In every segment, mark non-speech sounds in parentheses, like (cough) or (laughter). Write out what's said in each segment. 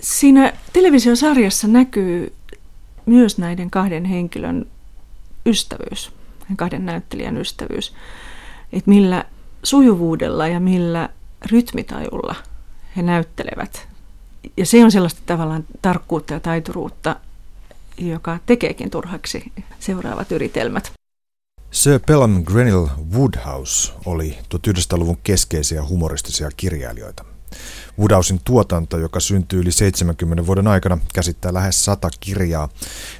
siinä televisiosarjassa näkyy myös näiden kahden henkilön ystävyys, kahden näyttelijän ystävyys, että millä sujuvuudella ja millä rytmitajulla he näyttelevät. Ja se on sellaista tavallaan tarkkuutta ja taituruutta, joka tekeekin turhaksi seuraavat yritelmät. Sir Pelham Grenell Woodhouse oli 1900-luvun keskeisiä humoristisia kirjailijoita. Woodhousein tuotanto, joka syntyy yli 70 vuoden aikana, käsittää lähes sata kirjaa.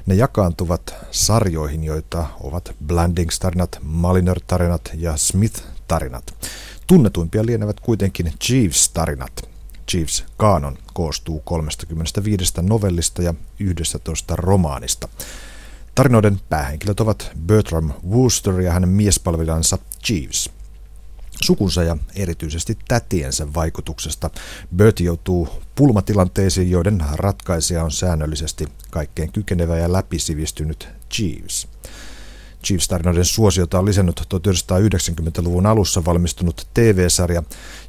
Ne jakaantuvat sarjoihin, joita ovat Blandings-tarinat, Maliner-tarinat ja Smith-tarinat. Tunnetuimpia lienevät kuitenkin Jeeves-tarinat. Jeeves Kaanon koostuu 35 novellista ja 11 romaanista. Tarinoiden päähenkilöt ovat Bertram Wooster ja hänen miespalvelijansa Jeeves. Sukunsa ja erityisesti tätiensä vaikutuksesta Bertie joutuu pulmatilanteisiin, joiden ratkaisija on säännöllisesti kaikkein kykenevä ja läpisivistynyt Jeeves. Chiefs-tarinoiden suosiota on lisännyt 1990-luvun alussa valmistunut TV-sarja,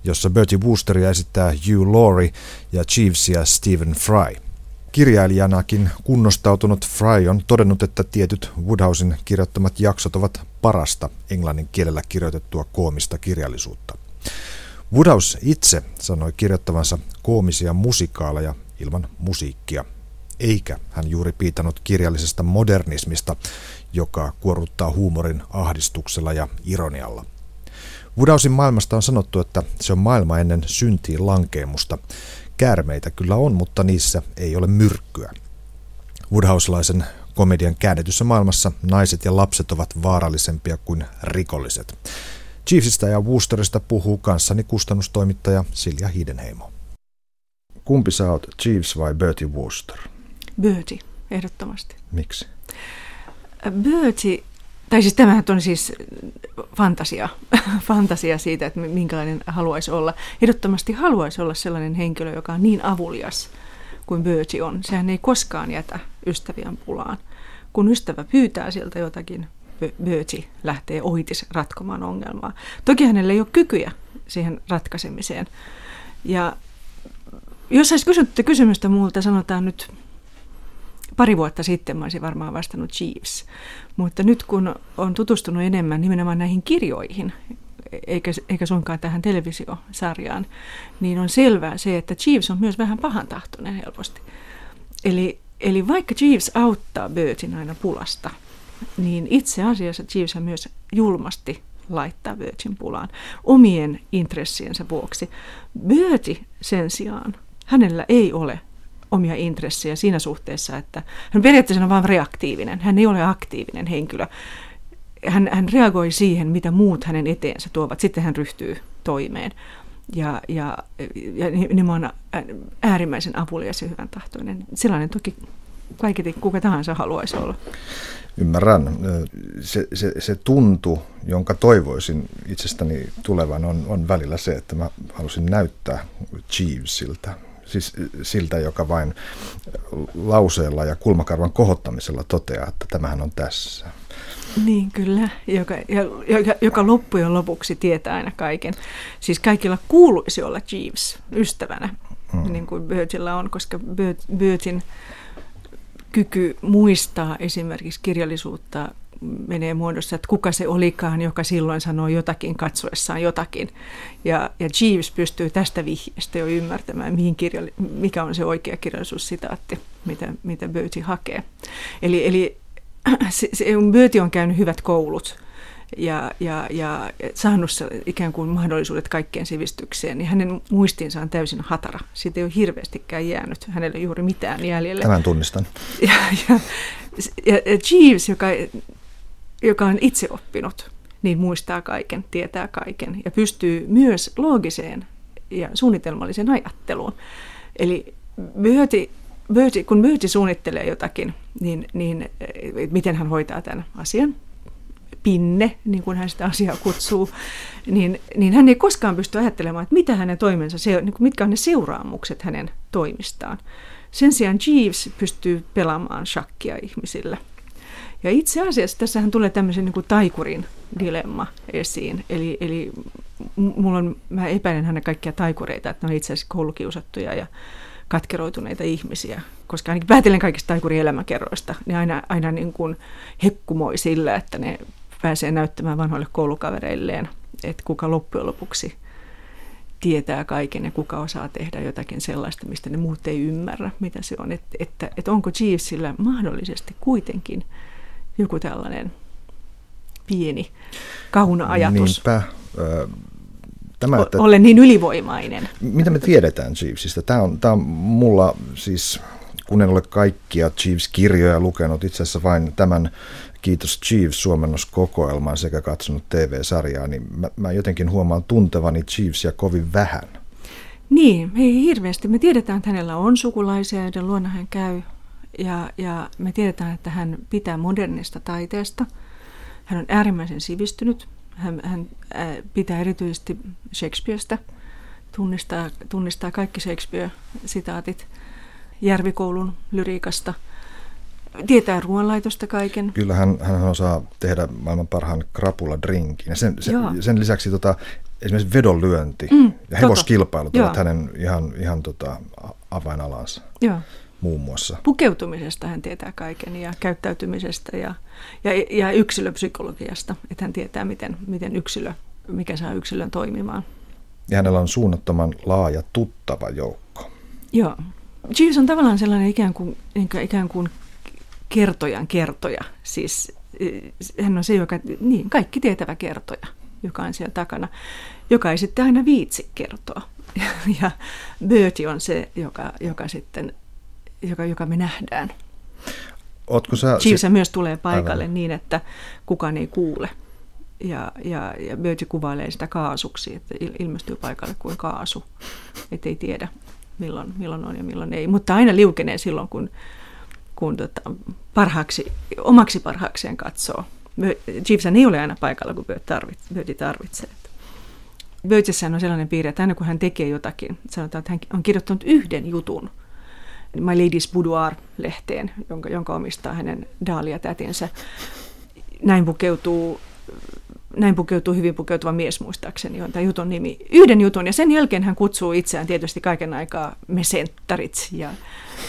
jossa Bertie Woosteria esittää Hugh Laurie ja Chiefsia Stephen Fry. Kirjailijanakin kunnostautunut Fry on todennut, että tietyt Woodhousen kirjoittamat jaksot ovat parasta englannin kielellä kirjoitettua koomista kirjallisuutta. Woodhouse itse sanoi kirjoittavansa koomisia musikaaleja ilman musiikkia, eikä hän juuri piitannut kirjallisesta modernismista, joka kuorruttaa huumorin ahdistuksella ja ironialla. Woodhousin maailmasta on sanottu, että se on maailma ennen syntiin lankeemusta. Käärmeitä kyllä on, mutta niissä ei ole myrkkyä. Woodhouselaisen komedian käännetyssä maailmassa naiset ja lapset ovat vaarallisempia kuin rikolliset. Chiefsistä ja Woosterista puhuu kanssani kustannustoimittaja Silja Hidenheimo. Kumpi sä oot, Chiefs vai Bertie Wooster? Bertie, ehdottomasti. Miksi? Bertie, tai siis tämähän on siis fantasia, (laughs) fantasia siitä, että minkälainen haluaisi olla. Ehdottomasti haluaisi olla sellainen henkilö, joka on niin avulias kuin Bertie on. Sehän ei koskaan jätä ystäviään pulaan. Kun ystävä pyytää sieltä jotakin, Bertie lähtee ohitis ratkomaan ongelmaa. Toki hänellä ei ole kykyjä siihen ratkaisemiseen. Ja jos olisi kysytty kysymystä muulta, sanotaan nyt pari vuotta sitten mä olisin varmaan vastannut Chiefs. Mutta nyt kun on tutustunut enemmän nimenomaan näihin kirjoihin, eikä, eikä suinkaan tähän televisiosarjaan, niin on selvää se, että Chiefs on myös vähän pahantahtoinen helposti. Eli, eli vaikka Chiefs auttaa Bertin aina pulasta, niin itse asiassa Chiefs myös julmasti laittaa Bertin pulaan omien intressiensä vuoksi. Berti sen sijaan, hänellä ei ole omia intressejä siinä suhteessa, että hän periaatteessa on vain reaktiivinen. Hän ei ole aktiivinen henkilö. Hän, hän reagoi siihen, mitä muut hänen eteensä tuovat. Sitten hän ryhtyy toimeen. Ja, ja, ja nimenomaan äärimmäisen apulias ja hyvän tahtoinen. Sellainen toki kaiketi kuka tahansa haluaisi olla. Ymmärrän. Se, se, se tuntu, jonka toivoisin itsestäni tulevan, on, on välillä se, että mä halusin näyttää Jeevesiltä siis siltä, joka vain lauseella ja kulmakarvan kohottamisella toteaa, että tämähän on tässä. Niin kyllä, joka, joka, joka loppujen lopuksi tietää aina kaiken. Siis kaikilla kuuluisi olla Jeeves ystävänä, hmm. niin kuin Bertillä on, koska Bertin kyky muistaa esimerkiksi kirjallisuutta menee muodossa, että kuka se olikaan, joka silloin sanoi jotakin katsoessaan jotakin. Ja, ja Jeeves pystyy tästä vihjeestä jo ymmärtämään, mihin kirjalli, mikä on se oikea kirjallisuussitaatti, mitä, mitä Bertie hakee. Eli, eli (clears throat) se, se, Bertie on käynyt hyvät koulut ja, ja, ja saanut ikään kuin mahdollisuudet kaikkeen sivistykseen, niin hänen muistinsa on täysin hatara. Siitä ei ole hirveästikään jäänyt hänelle juuri mitään jäljelle. Tämän tunnistan. Ja, ja, ja Jeeves, joka joka on itse oppinut, niin muistaa kaiken, tietää kaiken ja pystyy myös loogiseen ja suunnitelmalliseen ajatteluun. Eli Böti, Böti, kun Böti suunnittelee jotakin, niin, niin miten hän hoitaa tämän asian, pinne, niin kuin hän sitä asiaa kutsuu, niin, niin hän ei koskaan pysty ajattelemaan, että mitä hänen toimensa, niin mitkä on ne seuraamukset hänen toimistaan. Sen sijaan Jeeves pystyy pelaamaan shakkia ihmisillä – ja itse asiassa tässähän tulee tämmöisen niin kuin taikurin dilemma esiin. Eli, eli mulla on, mä epäilen hänen kaikkia taikureita, että ne on itse asiassa koulukiusattuja ja katkeroituneita ihmisiä, koska ainakin päätellen kaikista taikurin elämäkerroista, ne aina, aina niin kuin hekkumoi sillä, että ne pääsee näyttämään vanhoille koulukavereilleen, että kuka loppujen lopuksi tietää kaiken ja kuka osaa tehdä jotakin sellaista, mistä ne muut ei ymmärrä, mitä se on. Että, että, että onko Jeevesillä mahdollisesti kuitenkin joku tällainen pieni kauna-ajatus. Niinpä. Tämä, että, Olen niin ylivoimainen. Mitä me tiedetään Jeevesistä? Tämä on, tämä on mulla siis, kun en ole kaikkia Jeeves-kirjoja lukenut, itse asiassa vain tämän Kiitos Jeeves suomennoskokoelman sekä katsonut TV-sarjaa, niin mä, mä jotenkin huomaan tuntevani Jeevesia kovin vähän. Niin, ei hirveästi. Me tiedetään, että hänellä on sukulaisia, joiden luona hän käy. Ja, ja me tiedetään, että hän pitää modernista taiteesta. Hän on äärimmäisen sivistynyt. Hän, hän pitää erityisesti Shakespearestä, tunnistaa, tunnistaa kaikki Shakespeare-sitaatit Järvikoulun lyriikasta. Tietää ruoanlaitosta kaiken. Kyllä hän, hän osaa tehdä maailman parhaan krapula-drinkin. Ja sen, sen, sen lisäksi tota, esimerkiksi vedonlyönti mm, ja hevoskilpailut tota. ovat hänen ihan, ihan tota, avainalansa. Joo muun muassa. Pukeutumisesta hän tietää kaiken ja käyttäytymisestä ja, ja, ja yksilöpsykologiasta, että hän tietää, miten, miten yksilö, mikä saa yksilön toimimaan. Ja hänellä on suunnattoman laaja tuttava joukko. Joo. Jeeves on tavallaan sellainen ikään kuin, ikään kuin kertojan kertoja. Siis eh, hän on se, joka, niin, kaikki tietävä kertoja, joka on siellä takana, joka ei sitten aina viitsi kertoa. (laughs) Ja Bertie on se, joka, joka sitten joka, joka me nähdään. Ootko sä, Jeeves sit... myös tulee paikalle Aivan. niin, että kukaan ei kuule. Ja, ja, ja Bertie kuvailee sitä kaasuksi, että ilmestyy paikalle kuin kaasu, ettei tiedä milloin, milloin on ja milloin ei. Mutta aina liukenee silloin, kun, kun tota, parhaaksi, omaksi parhaakseen katsoo. Jeeves ei ole aina paikalla, kun Bertie tarvitsee. Bertiessähän on sellainen piirre, että aina kun hän tekee jotakin, sanotaan, että hän on kirjoittanut yhden jutun – My Lady's Boudoir-lehteen, jonka, jonka omistaa hänen Dahlia-tätinsä. Näin pukeutuu näin pukeutuu hyvin pukeutuva mies muistaakseni on tämä jutun nimi. Yhden jutun ja sen jälkeen hän kutsuu itseään tietysti kaiken aikaa mesenttarit ja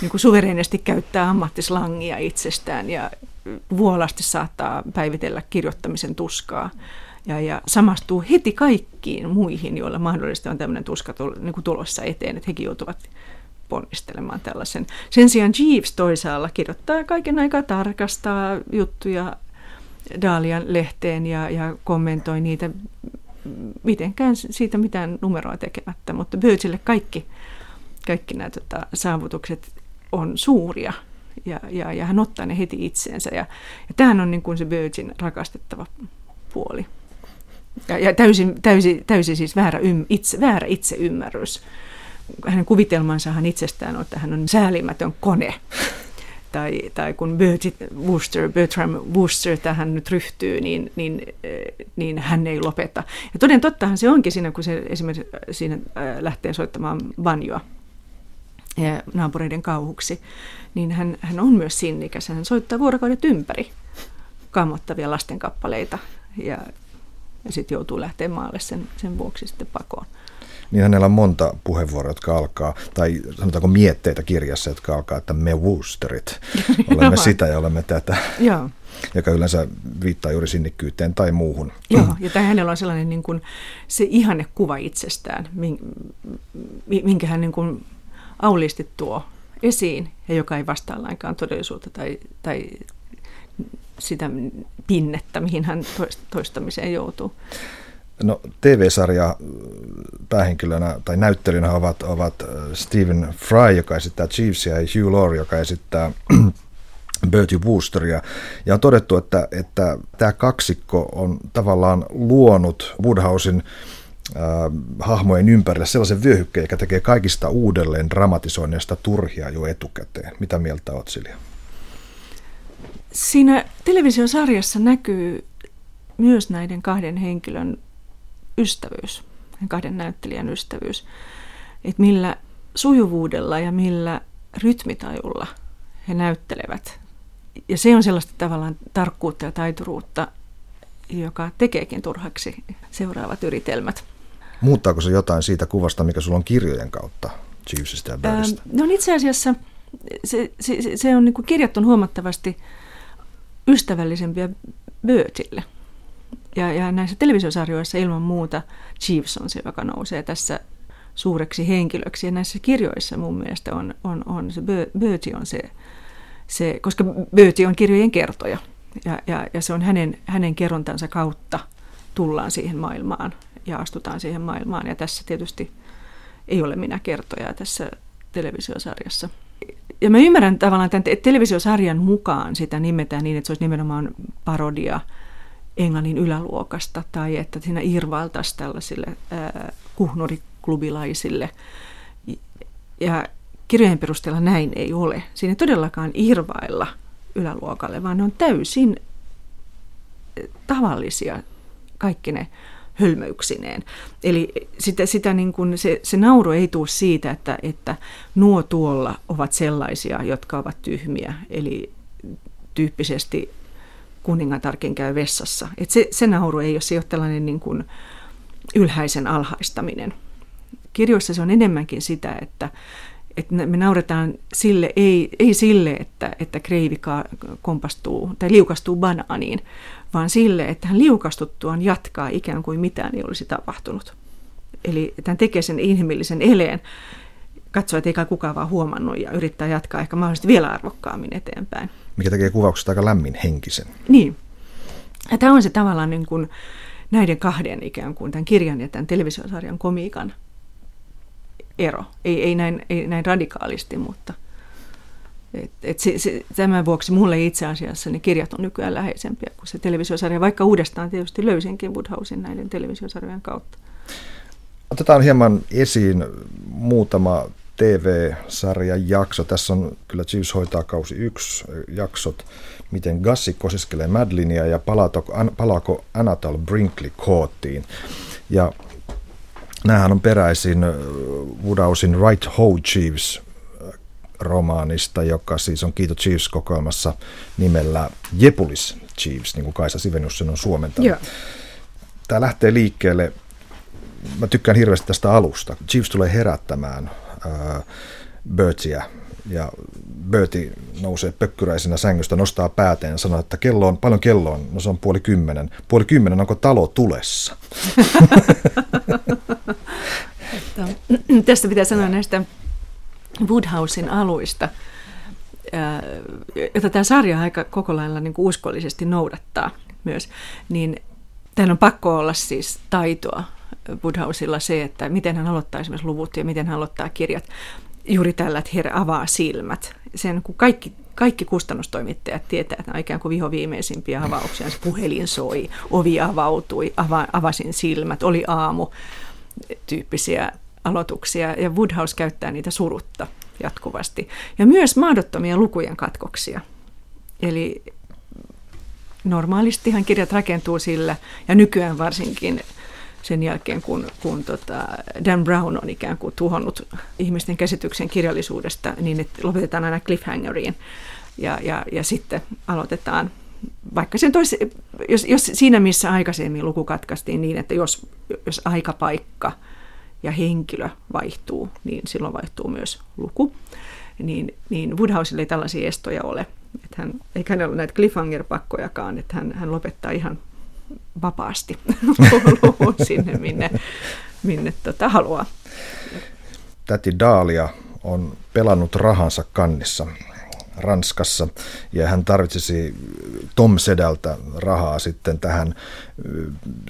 niin kuin suvereenisti käyttää ammattislangia itsestään ja vuolasti saattaa päivitellä kirjoittamisen tuskaa ja, ja samastuu heti kaikkiin muihin, joilla mahdollisesti on tämmöinen tuska niin tulossa eteen, että hekin joutuvat ponnistelemaan tällaisen. Sen sijaan Jeeves toisaalla kirjoittaa kaiken aikaa tarkastaa juttuja Dalian lehteen ja, ja kommentoi niitä mitenkään siitä mitään numeroa tekemättä, mutta Birchille kaikki, kaikki nämä tota, saavutukset on suuria ja, ja, ja hän ottaa ne heti itseensä ja, ja tämähän on niin kuin se Birchin rakastettava puoli. Ja, ja täysin, täysin, täysin siis väärä, ym, itse, väärä itseymmärrys hänen kuvitelmansahan itsestään on, että hän on säälimätön kone. Tai, tai kun Bertie Wooster, Bertram Wooster tähän nyt ryhtyy, niin, niin, niin hän ei lopeta. Ja toden tottahan se onkin siinä, kun se esimerkiksi siinä äh, lähtee soittamaan banjoa naapureiden kauhuksi, niin hän, hän on myös sinnikäs. Hän soittaa vuorokaudet ympäri kammottavia lastenkappaleita ja, ja sitten joutuu lähteä maalle sen, sen vuoksi sitten pakoon niin hänellä on monta puheenvuoroa, jotka alkaa, tai sanotaanko mietteitä kirjassa, jotka alkaa, että me Woosterit, (laughs) olemme sitä ja olemme tätä. Joo. joka yleensä viittaa juuri sinnikkyyteen tai muuhun. Joo, ja tämä hänellä on sellainen niin kuin, se ihanne kuva itsestään, minkä hän niin kuin auliisti tuo esiin, ja joka ei vastaa lainkaan todellisuutta tai, tai sitä pinnettä, mihin hän toistamiseen joutuu. No, TV-sarja päähenkilönä tai näyttelynä ovat, ovat äh, Stephen Fry, joka esittää Chiefsia, ja Hugh Laurie, joka esittää (clears throat) Bertie Woosteria. Ja on todettu, että, että tämä kaksikko on tavallaan luonut Woodhousein äh, hahmojen ympärille sellaisen vyöhykkeen, joka tekee kaikista uudelleen dramatisoinneista turhia jo etukäteen. Mitä mieltä olet, Silja? Siinä televisiosarjassa näkyy myös näiden kahden henkilön ystävyys, kahden näyttelijän ystävyys, että millä sujuvuudella ja millä rytmitajulla he näyttelevät. Ja se on sellaista tavallaan tarkkuutta ja taituruutta, joka tekeekin turhaksi seuraavat yritelmät. Muuttaako se jotain siitä kuvasta, mikä sulla on kirjojen kautta Chiefsistä ja Birdistä? Ähm, no itse asiassa se, se, se on niin kirjattu huomattavasti ystävällisempiä Birdille. Ja, ja näissä televisiosarjoissa ilman muuta Chiefs on se, joka nousee tässä suureksi henkilöksi. Ja näissä kirjoissa mun mielestä on, on, on se Bertie on se, se, koska Bertie on kirjojen kertoja. Ja, ja, ja se on hänen, hänen kerrontansa kautta tullaan siihen maailmaan ja astutaan siihen maailmaan. Ja tässä tietysti ei ole minä kertoja tässä televisiosarjassa. Ja mä ymmärrän tavallaan tämän televisiosarjan mukaan sitä nimetään niin, että se olisi nimenomaan parodia Englannin yläluokasta tai että siinä irvailtaisiin tällaisille äh, kuhnuriklubilaisille. Ja kirjojen perusteella näin ei ole. Siinä ei todellakaan irvailla yläluokalle, vaan ne on täysin tavallisia kaikki ne hölmöyksineen. Eli sitä, sitä niin kuin se, se nauru ei tule siitä, että, että nuo tuolla ovat sellaisia, jotka ovat tyhmiä. Eli tyyppisesti kuningatarkin käy vessassa. Et se, se nauru ei ole, se ole tällainen niin kuin ylhäisen alhaistaminen. Kirjoissa se on enemmänkin sitä, että, että me nauretaan sille, ei, ei sille, että, että kreivi kompastuu tai liukastuu banaaniin, vaan sille, että hän liukastuttuaan jatkaa ikään kuin mitään ei olisi tapahtunut. Eli hän tekee sen inhimillisen eleen, katsoo, että eikä kukaan vaan huomannut ja yrittää jatkaa ehkä mahdollisesti vielä arvokkaammin eteenpäin. Mikä tekee kuvauksesta aika lämmin henkisen. Niin. Ja tämä on se tavallaan niin kuin näiden kahden ikään kuin tämän kirjan ja tämän televisiosarjan komiikan ero. Ei, ei, näin, ei näin radikaalisti, mutta et, et se, se, tämän vuoksi mulle itse asiassa ne kirjat on nykyään läheisempiä kuin se televisiosarja, vaikka uudestaan tietysti löysinkin Woodhousein näiden televisiosarjojen kautta. Otetaan hieman esiin muutama TV-sarjan jakso. Tässä on kyllä Chiefs hoitaa kausi yksi jaksot, miten Gassi kosiskelee Madelinia ja palaako, palaako Anatol Brinkley koottiin. Ja Nämähän on peräisin Woodhousein Right Ho Chiefs romaanista, joka siis on Kiito Chiefs-kokoelmassa nimellä Jepulis Chiefs, niin kuin Kaisa Sivenius sen on suomentanut. Joo. Tämä lähtee liikkeelle, mä tykkään hirveästi tästä alusta. Chiefs tulee herättämään äh, Bertia ja Bertie nousee pökkyräisenä sängystä, nostaa pääteen ja sanoo, että kello on, paljon kello on? No se on puoli kymmenen. Puoli kymmenen, onko talo tulessa? (clears throat) Tästä pitää sanoa näistä Woodhousein aluista, jota tämä sarja aika koko lailla niin uskollisesti noudattaa myös, niin täällä on pakko olla siis taitoa Woodhousella se, että miten hän aloittaa esimerkiksi luvut ja miten hän aloittaa kirjat juuri tällä, että herra avaa silmät. Sen, kun kaikki, kaikki kustannustoimittajat tietää, että nämä on ikään kuin vihoviimeisimpiä avauksia. Se puhelin soi, ovi avautui, ava, avasin silmät, oli aamu tyyppisiä aloituksia ja Woodhouse käyttää niitä surutta jatkuvasti. Ja myös mahdottomia lukujen katkoksia. Eli normaalistihan kirjat rakentuu sillä, ja nykyään varsinkin sen jälkeen, kun, kun tota Dan Brown on ikään kuin tuhonnut ihmisten käsityksen kirjallisuudesta, niin että lopetetaan aina cliffhangeriin ja, ja, ja sitten aloitetaan vaikka sen toisi, jos, jos siinä missä aikaisemmin luku katkaistiin niin, että jos, jos aikapaikka ja henkilö vaihtuu, niin silloin vaihtuu myös luku. Niin, niin Woodhousella ei tällaisia estoja ole. Että hän, eikä hänellä ole näitä cliffhanger-pakkojakaan, että hän, hän lopettaa ihan vapaasti (laughs) luvun sinne, minne, minne tota haluaa. Täti Daalia on pelannut rahansa kannissa Ranskassa ja hän tarvitsisi Tom Sedältä rahaa sitten tähän,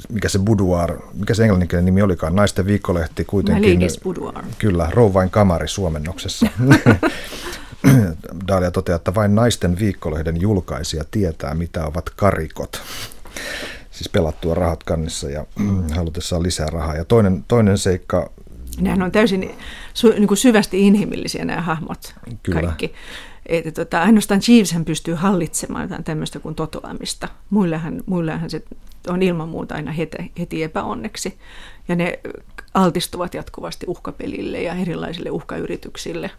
mikä se boudoir, mikä se englanninkielinen nimi olikaan, naisten viikkolehti kuitenkin. Ladies Boudoir. Kyllä, rouvain kamari suomennoksessa. (laughs) Daalia toteaa, että vain naisten viikkolehden julkaisija tietää, mitä ovat karikot siis pelattua rahat kannissa ja (clears throat) halutessaan lisää rahaa. Ja toinen, toinen seikka... Nehän on täysin su, niin kuin syvästi inhimillisiä nämä hahmot Kyllä. kaikki. Että tota, ainoastaan Jeeves hän pystyy hallitsemaan jotain tämmöistä kuin totoamista. Muillehän, muillehän se on ilman muuta aina heti, heti epäonneksi. Ja ne altistuvat jatkuvasti uhkapelille ja erilaisille uhkayrityksille.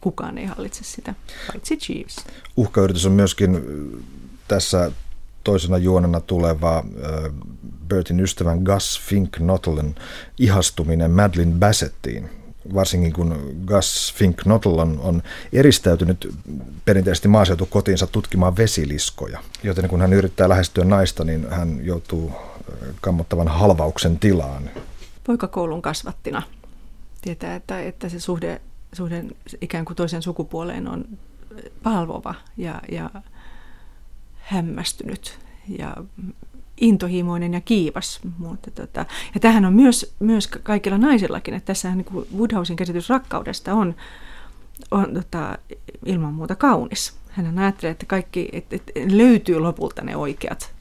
Kukaan ei hallitse sitä, paitsi Jeeves. Uhkayritys on myöskin tässä toisena juonena tuleva Bertin ystävän Gus Fink Nottlen ihastuminen Madeline Bassettiin, varsinkin kun Gus Fink Nottle on, eristäytynyt perinteisesti maaseutukotiinsa tutkimaan vesiliskoja. Joten kun hän yrittää lähestyä naista, niin hän joutuu kammottavan halvauksen tilaan. Poikakoulun kasvattina tietää, että, että se suhde, suhde ikään kuin toisen sukupuoleen on palvova ja, ja hämmästynyt ja intohimoinen ja kiivas. Mutta tota, ja tähän on myös, myös kaikilla naisillakin, että tässä niin Woodhousen käsitys rakkaudesta on, on tota, ilman muuta kaunis. Hän ajattelee, että kaikki että, että löytyy lopulta ne oikeat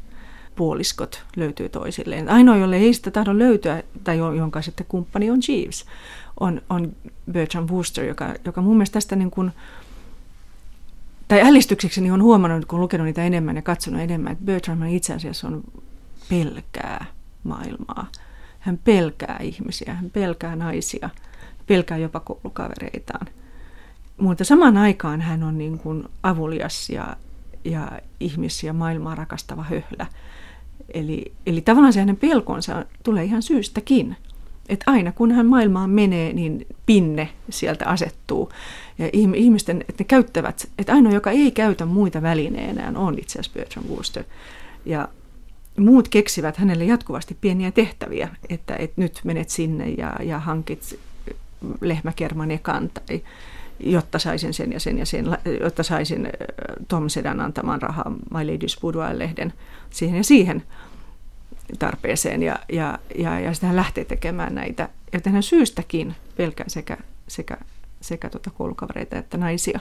puoliskot löytyy toisilleen. Ainoa, jolle ei sitä tahdo löytyä, tai jonka sitten kumppani on Jeeves, on, on Bertrand Wooster, joka, joka mun mielestä tästä niin kuin, tai älistyksekseni on huomannut, kun lukenut niitä enemmän ja katsonut enemmän, että Bertrand itse asiassa on pelkää maailmaa. Hän pelkää ihmisiä, hän pelkää naisia, pelkää jopa koulukavereitaan. Mutta samaan aikaan hän on niin kuin avulias ja, ja ihmisiä maailmaa rakastava höhlä. Eli, eli tavallaan se hänen pelkonsa tulee ihan syystäkin. Että aina kun hän maailmaan menee, niin pinne sieltä asettuu. Ja ihmisten, että ne käyttävät, että ainoa, joka ei käytä muita välineenään, on itse asiassa Bertrand Wooster. Ja muut keksivät hänelle jatkuvasti pieniä tehtäviä, että, että nyt menet sinne ja, ja hankit lehmäkerman ekan tai jotta saisin sen ja sen ja sen, jotta saisin Tom Sedan antamaan rahaa My Lady's Boudoir-lehden siihen ja siihen tarpeeseen ja, ja, ja, ja sitten hän lähtee tekemään näitä, joten hän syystäkin pelkää sekä, sekä, sekä tuota koulukavereita että naisia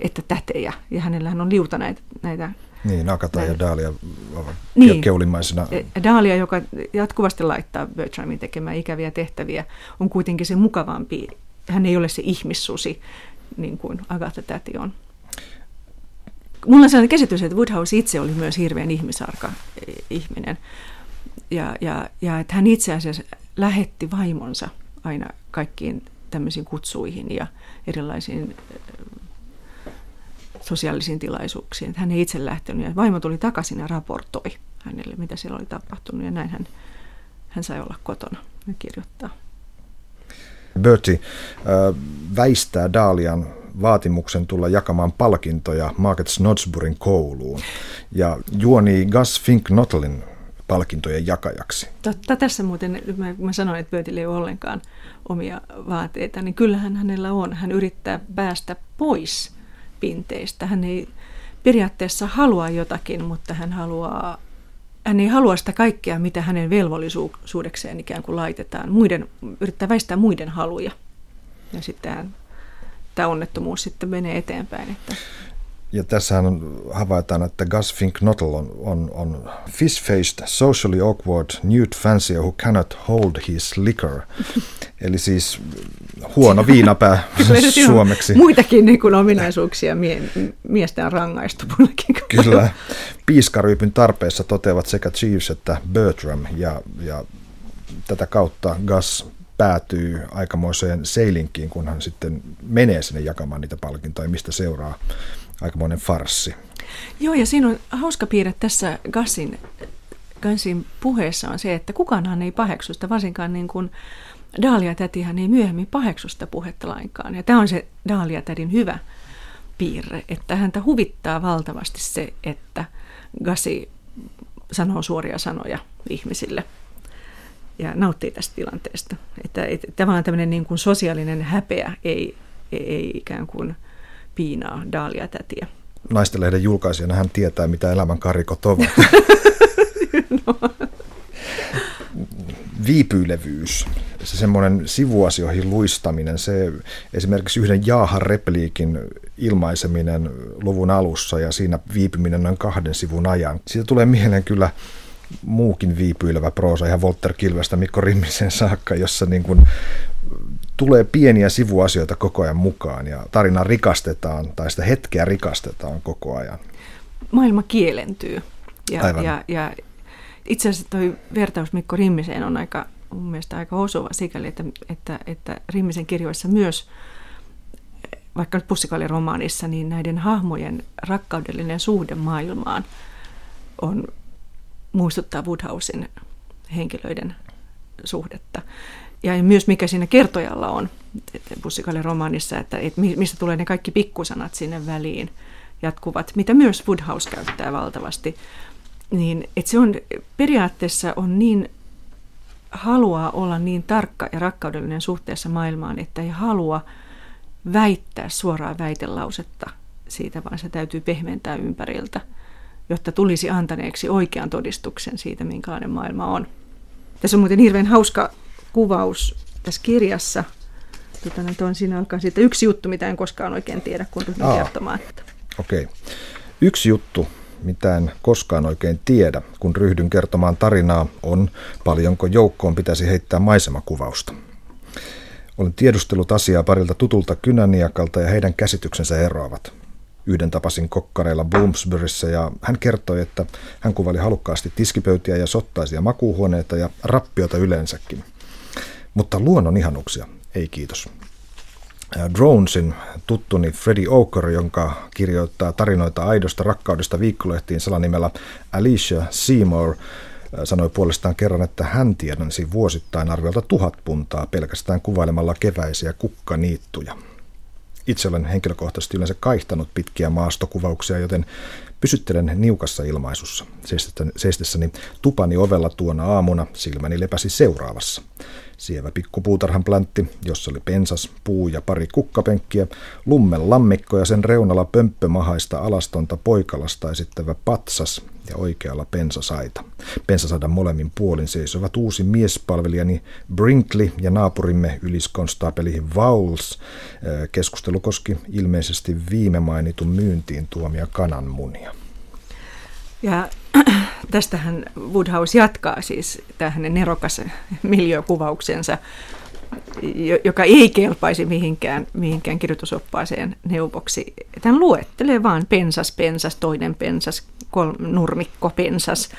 että tätejä ja hänellähän on liuta näitä, näitä niin, Nakata näitä. ja Dahlia ovat niin, keulimaisena. Dahlia, joka jatkuvasti laittaa Bertramin tekemään ikäviä tehtäviä, on kuitenkin se mukavampi. Hän ei ole se ihmissusi, niin kuin Agatha täti on. Mulla on sellainen käsitys, että Woodhouse itse oli myös hirveän ihmisarka ihminen ja, ja, ja että hän itse asiassa lähetti vaimonsa aina kaikkiin tämmöisiin kutsuihin ja erilaisiin sosiaalisiin tilaisuuksiin. Että hän ei itse lähtenyt ja vaimo tuli takaisin ja raportoi hänelle, mitä siellä oli tapahtunut ja näin hän, hän sai olla kotona ja kirjoittaa. Bertie äh, väistää Dalian vaatimuksen tulla jakamaan palkintoja Market Snodsburyn kouluun ja juoni Gus Fink Notlin palkintojen jakajaksi. Totta, tässä muuten, mä, mä sanoin, että Bötillä ei ole ollenkaan omia vaateita, niin kyllähän hänellä on. Hän yrittää päästä pois pinteistä. Hän ei periaatteessa halua jotakin, mutta hän haluaa hän ei halua sitä kaikkea, mitä hänen velvollisuudekseen ikään kuin laitetaan. Muiden, yrittää väistää muiden haluja. Ja sitten tämä onnettomuus sitten menee eteenpäin. Että ja tässähän havaitaan, että Gus Fink Nottle on, on, on fish-faced, socially awkward, nude fancier who cannot hold his liquor. (laughs) Eli siis huono viinapää (laughs) (laughs) suomeksi. Muitakin niin kuin ominaisuuksia mie- miestä on rangaistu Kyllä. Piiskaryypyn tarpeessa toteavat sekä Chiefs että Bertram ja, ja tätä kautta Gus päätyy aikamoiseen seilinkiin, kun hän sitten menee sinne jakamaan niitä palkintoja, mistä seuraa aikamoinen farssi. Joo, ja siinä on hauska piirre tässä Gassin, Gassin puheessa on se, että kukaanhan ei paheksu sitä, varsinkaan niin kuin Daalia tätihän ei myöhemmin paheksu sitä puhetta lainkaan. Ja tämä on se Daalia tädin hyvä piirre, että häntä huvittaa valtavasti se, että Gasi sanoo suoria sanoja ihmisille ja nauttii tästä tilanteesta. Että, että tavallaan tämmöinen niin kuin sosiaalinen häpeä ei, ei, ei ikään kuin – piinaa Daalia tätiä. Naistenlehden julkaisijana hän tietää, mitä elämän karikot ovat. no. (laughs) Viipyilevyys, se semmoinen sivuasioihin luistaminen, se esimerkiksi yhden jaahan repliikin ilmaiseminen luvun alussa ja siinä viipyminen noin kahden sivun ajan. Siitä tulee mieleen kyllä muukin viipyilevä proosa, ihan Walter Kilvestä Mikko Rimmisen saakka, jossa niin kuin tulee pieniä sivuasioita koko ajan mukaan ja tarina rikastetaan tai sitä hetkeä rikastetaan koko ajan. Maailma kielentyy. Ja, Aivan. ja, ja itse asiassa tuo vertaus Mikko Rimmiseen on aika, mun mielestä aika osuva sikäli, että, että, että Rimmisen kirjoissa myös, vaikka nyt pussikalliromaanissa, niin näiden hahmojen rakkaudellinen suhde maailmaan on, muistuttaa Woodhousen henkilöiden suhdetta. Ja myös mikä siinä kertojalla on Bussikalin romaanissa, että, että mistä tulee ne kaikki pikkusanat sinne väliin jatkuvat, mitä myös Woodhouse käyttää valtavasti, niin että se on periaatteessa on niin haluaa olla niin tarkka ja rakkaudellinen suhteessa maailmaan, että ei halua väittää suoraa väitelausetta siitä, vaan se täytyy pehmentää ympäriltä, jotta tulisi antaneeksi oikean todistuksen siitä, minkälainen maailma on. Tässä on muuten hirveän hauska kuvaus tässä kirjassa. Tota, nyt on siinä alkaa siitä yksi juttu, mitä en koskaan oikein tiedä, kun ryhdyn kertomaan. Okei. Okay. Yksi juttu, mitä en koskaan oikein tiedä, kun ryhdyn kertomaan tarinaa, on paljonko joukkoon pitäisi heittää maisemakuvausta. Olen tiedustellut asiaa parilta tutulta kynäniakalta ja heidän käsityksensä eroavat. Yhden tapasin kokkareilla Bloomsburyssä ja hän kertoi, että hän kuvaili halukkaasti tiskipöytiä ja sottaisia makuuhuoneita ja rappiota yleensäkin. Mutta luonnon ihanuksia, ei kiitos. Dronesin tuttuni Freddie Oker, jonka kirjoittaa tarinoita aidosta rakkaudesta viikkolehtiin salanimellä Alicia Seymour, sanoi puolestaan kerran, että hän tiedänsi vuosittain arviolta tuhat puntaa pelkästään kuvailemalla keväisiä kukkaniittuja. Itse olen henkilökohtaisesti yleensä kaihtanut pitkiä maastokuvauksia, joten pysyttelen niukassa ilmaisussa. Seistessäni tupani ovella tuona aamuna silmäni lepäsi seuraavassa. Sievä pikkupuutarhan plantti, jossa oli pensas, puu ja pari kukkapenkkiä, lummen lammikko ja sen reunalla pömppömahaista alastonta poikalasta esittävä patsas ja oikealla pensasaita. Pensasadan molemmin puolin seisovat uusi miespalvelijani Brinkley ja naapurimme yliskonstaapeli Vowles. Keskustelu koski ilmeisesti viime mainitun myyntiin tuomia kananmunia. Ja (clears throat) tästähän Woodhouse jatkaa siis tähän nerokas miljökuvauksensa, joka ei kelpaisi mihinkään, mihinkään kirjoitusoppaaseen neuvoksi. Hän luettelee vaan pensas, pensas, toinen pensas, kol, nurmikko, pensas.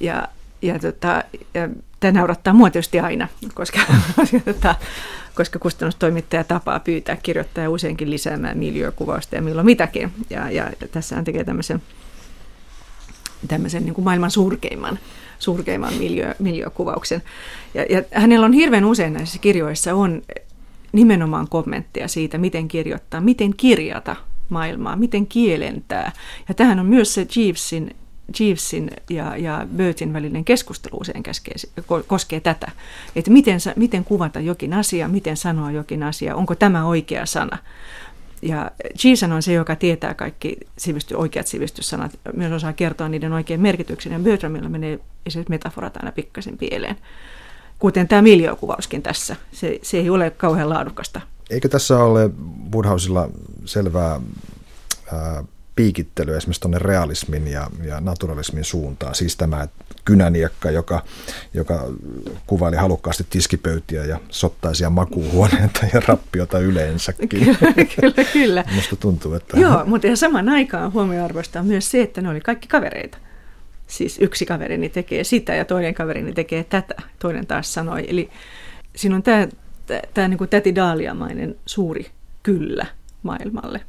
Ja, ja, tota, ja tämä naurattaa mua tietysti aina, koska, (laughs) tota, koska kustannustoimittaja tapaa pyytää kirjoittaja useinkin lisäämään miljökuvausta ja milloin mitäkin. Ja, ja tässä hän tekee tämmöisen tämmöisen niin kuin maailman surkeimman, surkeimman miljö, miljökuvauksen. Ja, ja hänellä on hirveän usein näissä kirjoissa on nimenomaan kommentteja siitä, miten kirjoittaa, miten kirjata maailmaa, miten kielentää. Ja tähän on myös se Jeevesin, Jeevesin ja, ja Bertin välinen keskustelu usein käskee, koskee tätä, että miten, miten kuvata jokin asia, miten sanoa jokin asia, onko tämä oikea sana. Ja Jason on se, joka tietää kaikki sivisty, oikeat sivistyssanat, myös osaa kertoa niiden oikein merkityksen, ja Bertramilla menee esimerkiksi metaforat aina pikkasen pieleen. Kuten tämä miljökuvauskin tässä. Se, se ei ole kauhean laadukasta. Eikö tässä ole Woodhousella selvää ää, piikittelyä esimerkiksi tuonne realismin ja, ja naturalismin suuntaan? Siis tämä, että kynäniekka, joka, joka kuvaili halukkaasti tiskipöytiä ja sottaisia makuuhuoneita ja rappiota yleensäkin. (laughs) Kyllä, kyllä. kyllä. Musta tuntuu, että... Joo, mutta ja saman aikaan huomioarvoista on myös se, että ne oli kaikki kavereita. Siis yksi kaverini tekee sitä ja toinen kaverini tekee tätä, toinen taas sanoi. Eli siinä on tämä, tämä niin kuin täti Daaliamainen suuri kyllä maailmalle.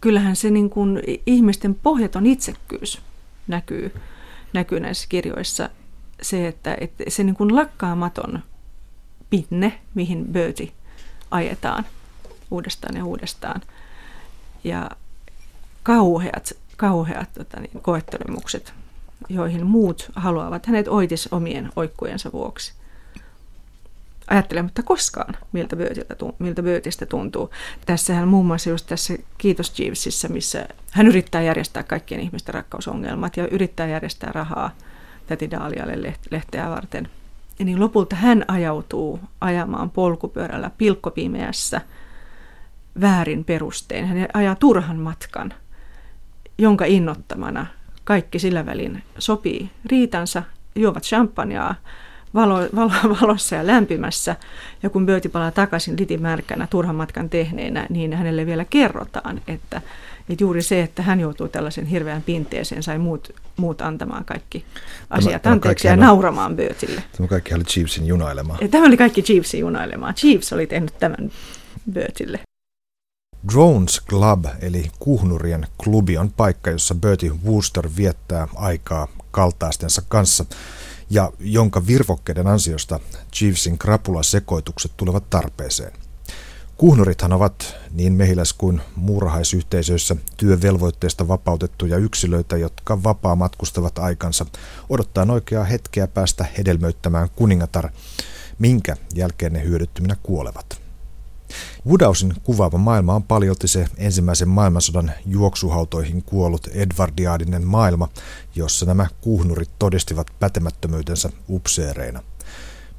Kyllähän se niin kuin ihmisten pohjaton itsekkyys näkyy näkyy näissä kirjoissa se, että, että se niin kuin lakkaamaton pinne, mihin Bertie ajetaan uudestaan ja uudestaan. Ja kauheat, kauheat tota niin, koettelemukset, joihin muut haluavat hänet oitis omien oikkujensa vuoksi ajattelematta koskaan, miltä, Böötiltä, miltä Böötistä tuntuu. Tässähän muun muassa just tässä Kiitos Jeevesissä, missä hän yrittää järjestää kaikkien ihmisten rakkausongelmat ja yrittää järjestää rahaa täti Daalialle lehteä varten. Ja niin lopulta hän ajautuu ajamaan polkupyörällä pilkkopimeässä väärin perustein. Hän ajaa turhan matkan, jonka innottamana kaikki sillä välin sopii riitansa, juovat champagnea, valo, valo, (laughs) valossa ja lämpimässä. Ja kun Bööti palaa takaisin litimärkänä turhan matkan tehneenä, niin hänelle vielä kerrotaan, että, että juuri se, että hän joutuu tällaisen hirveän pinteeseen, sai muut, muut antamaan kaikki asiat tämä, anteeksi tämä ja nauramaan Böötille. Tämä kaikki oli Jeevesin junailemaa. Ja tämä oli kaikki Jeevesin junailemaa. Jeeves oli tehnyt tämän Böötille. Drones Club, eli kuhnurien klubi, on paikka, jossa Bertie Wooster viettää aikaa kaltaistensa kanssa – ja jonka virvokkeiden ansiosta Jeevesin krapulasekoitukset tulevat tarpeeseen. Kuhnurithan ovat niin mehiläis- kuin muurahaisyhteisöissä työvelvoitteesta vapautettuja yksilöitä, jotka vapaa matkustavat aikansa odottaa oikeaa hetkeä päästä hedelmöittämään kuningatar, minkä jälkeen ne hyödyttyminä kuolevat. Woodhousen kuvaava maailma on paljolti se ensimmäisen maailmansodan juoksuhautoihin kuollut edvardiaadinen maailma, jossa nämä kuhnurit todistivat pätemättömyytensä upseereina –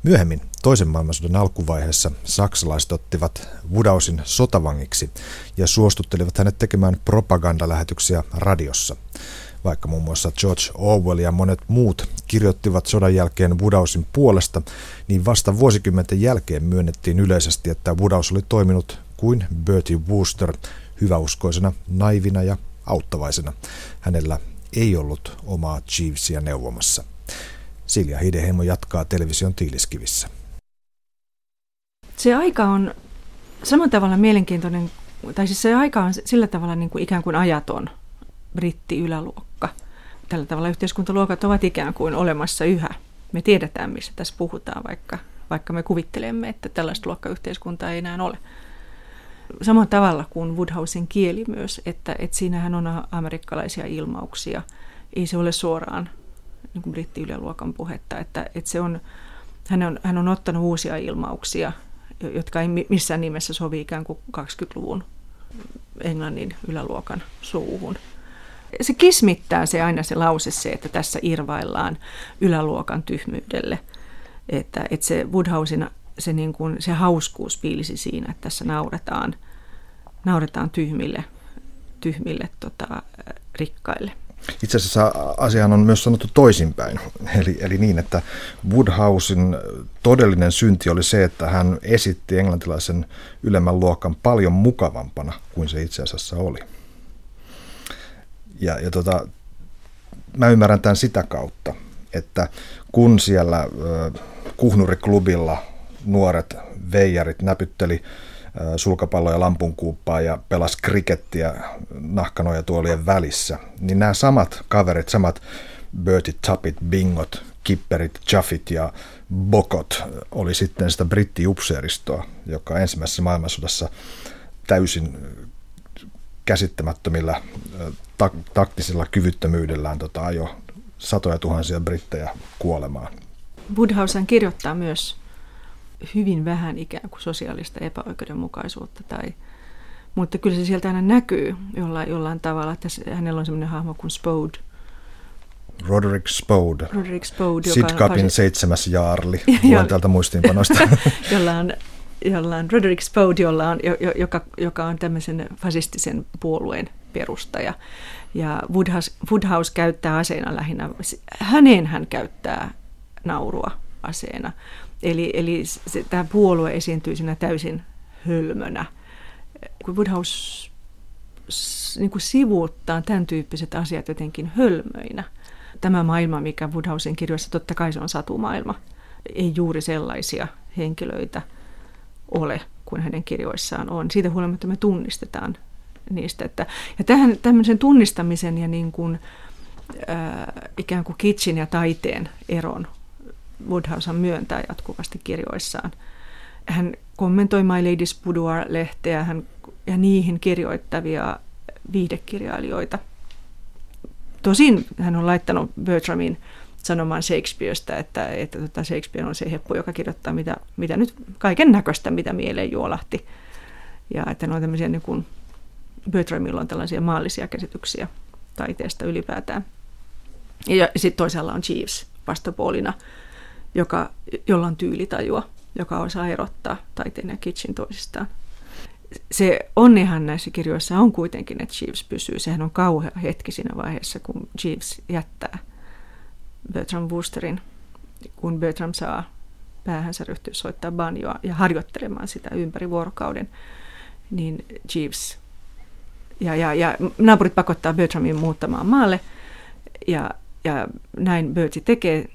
Myöhemmin toisen maailmansodan alkuvaiheessa saksalaiset ottivat Woodhousin sotavangiksi ja suostuttelivat hänet tekemään propagandalähetyksiä radiossa. Vaikka muun muassa George Orwell ja monet muut kirjoittivat sodan jälkeen Woodhousin puolesta, niin vasta vuosikymmenten jälkeen myönnettiin yleisesti, että Woodhouse oli toiminut kuin Bertie Wooster hyväuskoisena, naivina ja auttavaisena. Hänellä ei ollut omaa Jeevesia neuvomassa. Silja Hideheimo jatkaa television tiiliskivissä. Se aika on samalla tavalla mielenkiintoinen, tai siis se aika on sillä tavalla niin kuin ikään kuin ajaton britti-yläluokka. Tällä tavalla yhteiskuntaluokat ovat ikään kuin olemassa yhä. Me tiedetään, missä tässä puhutaan, vaikka, vaikka me kuvittelemme, että tällaista luokkayhteiskuntaa ei enää ole. Samalla tavalla kuin Woodhousen kieli myös, että, että siinähän on amerikkalaisia ilmauksia. Ei se ole suoraan niin kuin brittiyläluokan puhetta, että, että se on, hän, on, hän on ottanut uusia ilmauksia, jotka ei missään nimessä sovi ikään kuin 20-luvun englannin yläluokan suuhun. Se kismittää se aina se lause se, että tässä irvaillaan yläluokan tyhmyydelle. Että, että se Woodhousin se, niin kuin, se hauskuus piilisi siinä, että tässä nauretaan, nauretaan tyhmille, tyhmille tota, rikkaille. Itse asiassa asiahan on myös sanottu toisinpäin. Eli, eli niin, että Woodhousin todellinen synti oli se, että hän esitti englantilaisen ylemmän luokan paljon mukavampana kuin se itse asiassa oli. Ja, ja tota, mä ymmärrän tämän sitä kautta, että kun siellä Kuhnuriklubilla nuoret veijarit näpytteli sulkapalloja lampunkuuppaa ja pelasi krikettiä nahkanoja tuolien välissä, niin nämä samat kaverit, samat Bertie Tuppit, Bingot, Kipperit, Jaffit ja Bokot oli sitten sitä brittiupseeristoa, joka ensimmäisessä maailmansodassa täysin käsittämättömillä taktisilla kyvyttömyydellään tota, ajo satoja tuhansia brittejä kuolemaan. Woodhausen kirjoittaa myös hyvin vähän ikään kuin sosiaalista epäoikeudenmukaisuutta. Tai, mutta kyllä se sieltä aina näkyy jollain, jollain tavalla, että hänellä on sellainen hahmo kuin Spode. Roderick Spode. Roderick Spode Sitkapin seitsemäs jaarli. (laughs) Luen täältä muistiinpanoista. (laughs) jolla on jolla on Roderick Spode, jolla on, joka, joka on tämmöisen fasistisen puolueen perustaja. Ja Woodhouse, Woodhouse käyttää aseena lähinnä, häneen hän käyttää naurua aseena. Eli, eli se, tämä puolue esiintyy siinä täysin hölmönä. Kun Woodhouse niin kuin sivuuttaa tämän tyyppiset asiat jotenkin hölmöinä. Tämä maailma, mikä Woodhousen kirjoissa, totta kai se on satumaailma. Ei juuri sellaisia henkilöitä ole kuin hänen kirjoissaan on. Siitä huolimatta me tunnistetaan niistä. Että, ja tähän, tämmöisen tunnistamisen ja niin kuin, äh, ikään kuin kitsin ja taiteen eron Woodhouse myöntää jatkuvasti kirjoissaan. Hän kommentoi My Lady's Boudoir-lehteä hän, ja niihin kirjoittavia viihdekirjailijoita. Tosin hän on laittanut Bertramin sanomaan Shakespearestä, että, että tota Shakespeare on se heppu, joka kirjoittaa mitä, mitä nyt kaiken näköistä, mitä mieleen juolahti. Ja että ne on tämmöisiä niin kuin, Bertramilla on tällaisia maallisia käsityksiä taiteesta ylipäätään. Ja sitten toisaalla on Jeeves vastapuolina, joka, jolla on tyylitajua, joka osaa erottaa taiteen ja kitsin toisistaan. Se onnihan näissä kirjoissa on kuitenkin, että Jeeves pysyy. Sehän on kauhea hetki siinä vaiheessa, kun Jeeves jättää Bertram Woosterin, kun Bertram saa päähänsä ryhtyä soittaa banjoa ja harjoittelemaan sitä ympäri vuorokauden, niin Jeeves ja, ja, ja naapurit pakottaa Bertramin muuttamaan maalle ja, ja näin Bertie tekee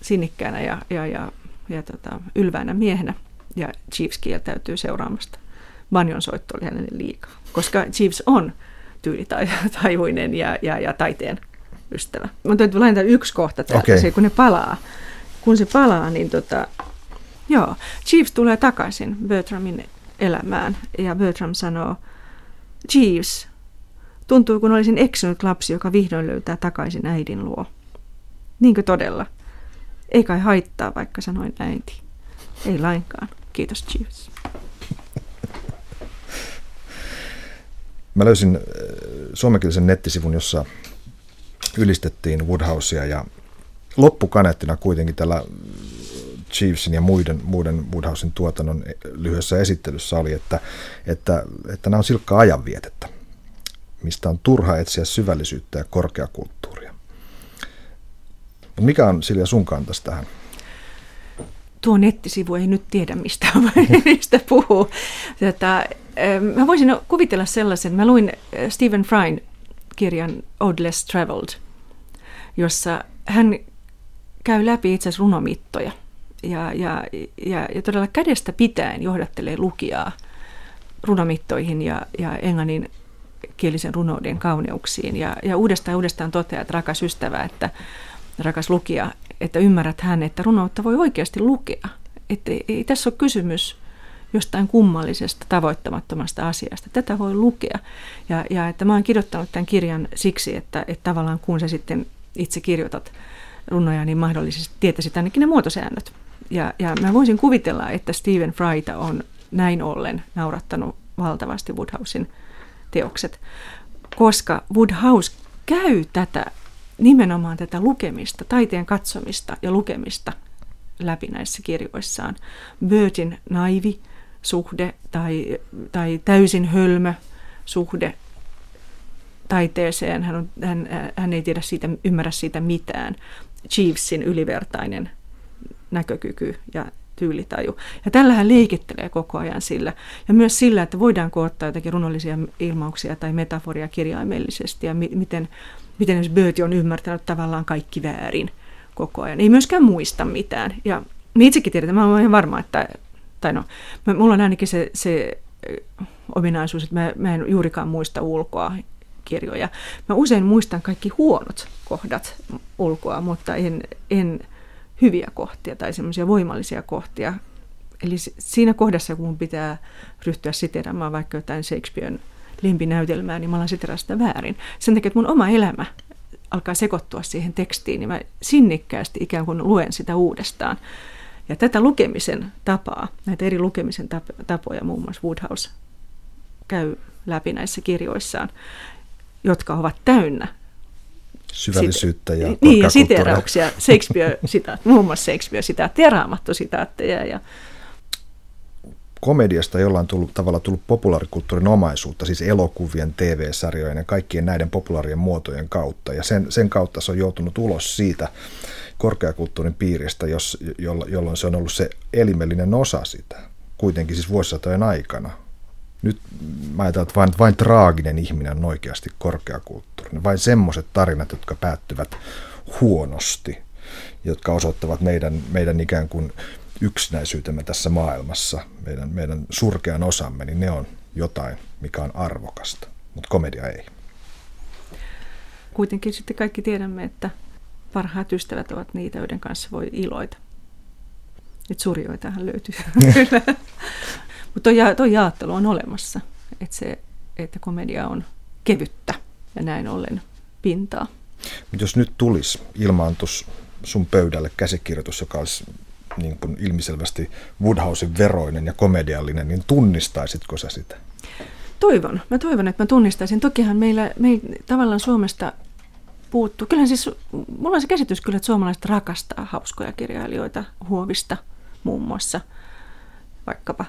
sinnikkäänä ja, ja, ja, ja tota, ylväänä miehenä. Ja Chiefs kieltäytyy seuraamasta. Banjon soitto oli hänelle liikaa, koska Chiefs on tyylitaivuinen ja, ja, ja taiteen ystävä. Mä täytyy laittaa yksi kohta täältä, okay. se, kun ne palaa. Kun se palaa, niin tota, joo, Jeeves tulee takaisin Bertramin elämään ja Bertram sanoo, Jeeves, tuntuu kun olisin eksynyt lapsi, joka vihdoin löytää takaisin äidin luo. Niinkö todella? Ei kai haittaa, vaikka sanoin äiti. Ei lainkaan. Kiitos, Jeeves. Mä löysin äh, suomenkielisen nettisivun, jossa ylistettiin Woodhousea ja loppukaneettina kuitenkin tällä Chiefsin ja muiden, muiden Woodhousen tuotannon lyhyessä esittelyssä oli, että, että, että nämä on silkkaa ajanvietettä, mistä on turha etsiä syvällisyyttä ja korkeakulttuuria. Mikä on Silja sun kantas tähän? Tuo nettisivu ei nyt tiedä, mistä, (laughs) mistä puhuu. Tätä, mä voisin kuvitella sellaisen, mä luin Stephen Fryn kirjan Old Less Traveled, jossa hän käy läpi itse asiassa runomittoja ja, ja, ja, ja todella kädestä pitäen johdattelee lukijaa runomittoihin ja, ja englannin kielisen runouden kauneuksiin. Ja, ja uudestaan uudestaan toteaa, että rakas ystävä, että rakas lukija, että ymmärrät hän, että runoutta voi oikeasti lukea. Että ei, ei tässä ole kysymys jostain kummallisesta, tavoittamattomasta asiasta. Tätä voi lukea. Ja, ja että mä oon kirjoittanut tämän kirjan siksi, että, että tavallaan kun sä sitten itse kirjoitat runoja, niin mahdollisesti tietäisit ainakin ne muotosäännöt. Ja, ja mä voisin kuvitella, että Stephen Fryta on näin ollen naurattanut valtavasti Woodhousein teokset, koska Woodhouse käy tätä nimenomaan tätä lukemista, taiteen katsomista ja lukemista läpi näissä kirjoissaan. Birtin naivi suhde tai, tai täysin hölmö suhde taiteeseen. Hän, on, hän, hän ei tiedä siitä, ymmärrä siitä mitään. Chiefsin ylivertainen näkökyky ja tyylitaju. Ja tällähän leikittelee koko ajan sillä. Ja myös sillä, että voidaanko ottaa jotakin runollisia ilmauksia tai metaforia kirjaimellisesti ja mi- miten, miten jos Böti on ymmärtänyt tavallaan kaikki väärin koko ajan. Ei myöskään muista mitään. Ja me itsekin tiedetään, mä olen ihan varma, että, tai no, mulla on ainakin se, se ominaisuus, että mä, mä en juurikaan muista ulkoa kirjoja. Mä usein muistan kaikki huonot kohdat ulkoa, mutta en, en hyviä kohtia tai semmoisia voimallisia kohtia. Eli siinä kohdassa, kun pitää ryhtyä siteraamaan vaikka jotain Shakespearen lempinäytelmää, niin mä alan siteraa sitä väärin. Sen takia, että mun oma elämä alkaa sekoittua siihen tekstiin, niin mä sinnikkäästi ikään kuin luen sitä uudestaan. Ja tätä lukemisen tapaa, näitä eri lukemisen tapoja muun muassa Woodhouse käy läpi näissä kirjoissaan, jotka ovat täynnä syvällisyyttä ja Niin, ja siterauksia, Shakespeare, (laughs) sitä, muun muassa Shakespeare sitä teraamattu-sitaatteja. Ja... Komediasta jollain tullut, tavalla tullut populaarikulttuurin omaisuutta, siis elokuvien, TV-sarjojen ja kaikkien näiden populaarien muotojen kautta. Ja sen, sen kautta se on joutunut ulos siitä korkeakulttuurin piiristä, jos, jolloin se on ollut se elimellinen osa sitä, kuitenkin siis vuosisatojen aikana nyt mä ajattelen, että vain, vain traaginen ihminen on oikeasti korkeakulttuurinen. Vain semmoiset tarinat, jotka päättyvät huonosti, jotka osoittavat meidän, meidän ikään kuin yksinäisyytemme tässä maailmassa, meidän, meidän surkean osamme, niin ne on jotain, mikä on arvokasta, mutta komedia ei. Kuitenkin sitten kaikki tiedämme, että parhaat ystävät ovat niitä, joiden kanssa voi iloita. Nyt surjoitahan löytyy. (laughs) Mutta tuo, jaottelu on olemassa, että, se, että komedia on kevyttä ja näin ollen pintaa. Jos nyt tulisi ilmaantus sun pöydälle käsikirjoitus, joka olisi niin kuin ilmiselvästi Woodhousen veroinen ja komediallinen, niin tunnistaisitko sä sitä? Toivon. Mä toivon, että mä tunnistaisin. Tokihan meillä, meillä tavallaan Suomesta puuttuu. Kyllähän siis, mulla on se käsitys kyllä, että suomalaiset rakastaa hauskoja kirjailijoita, Huovista muun muassa vaikkapa.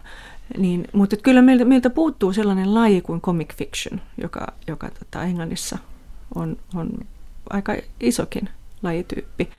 Niin, mutta kyllä meiltä, meiltä puuttuu sellainen laji kuin comic fiction, joka, joka tota, Englannissa on, on aika isokin lajityyppi.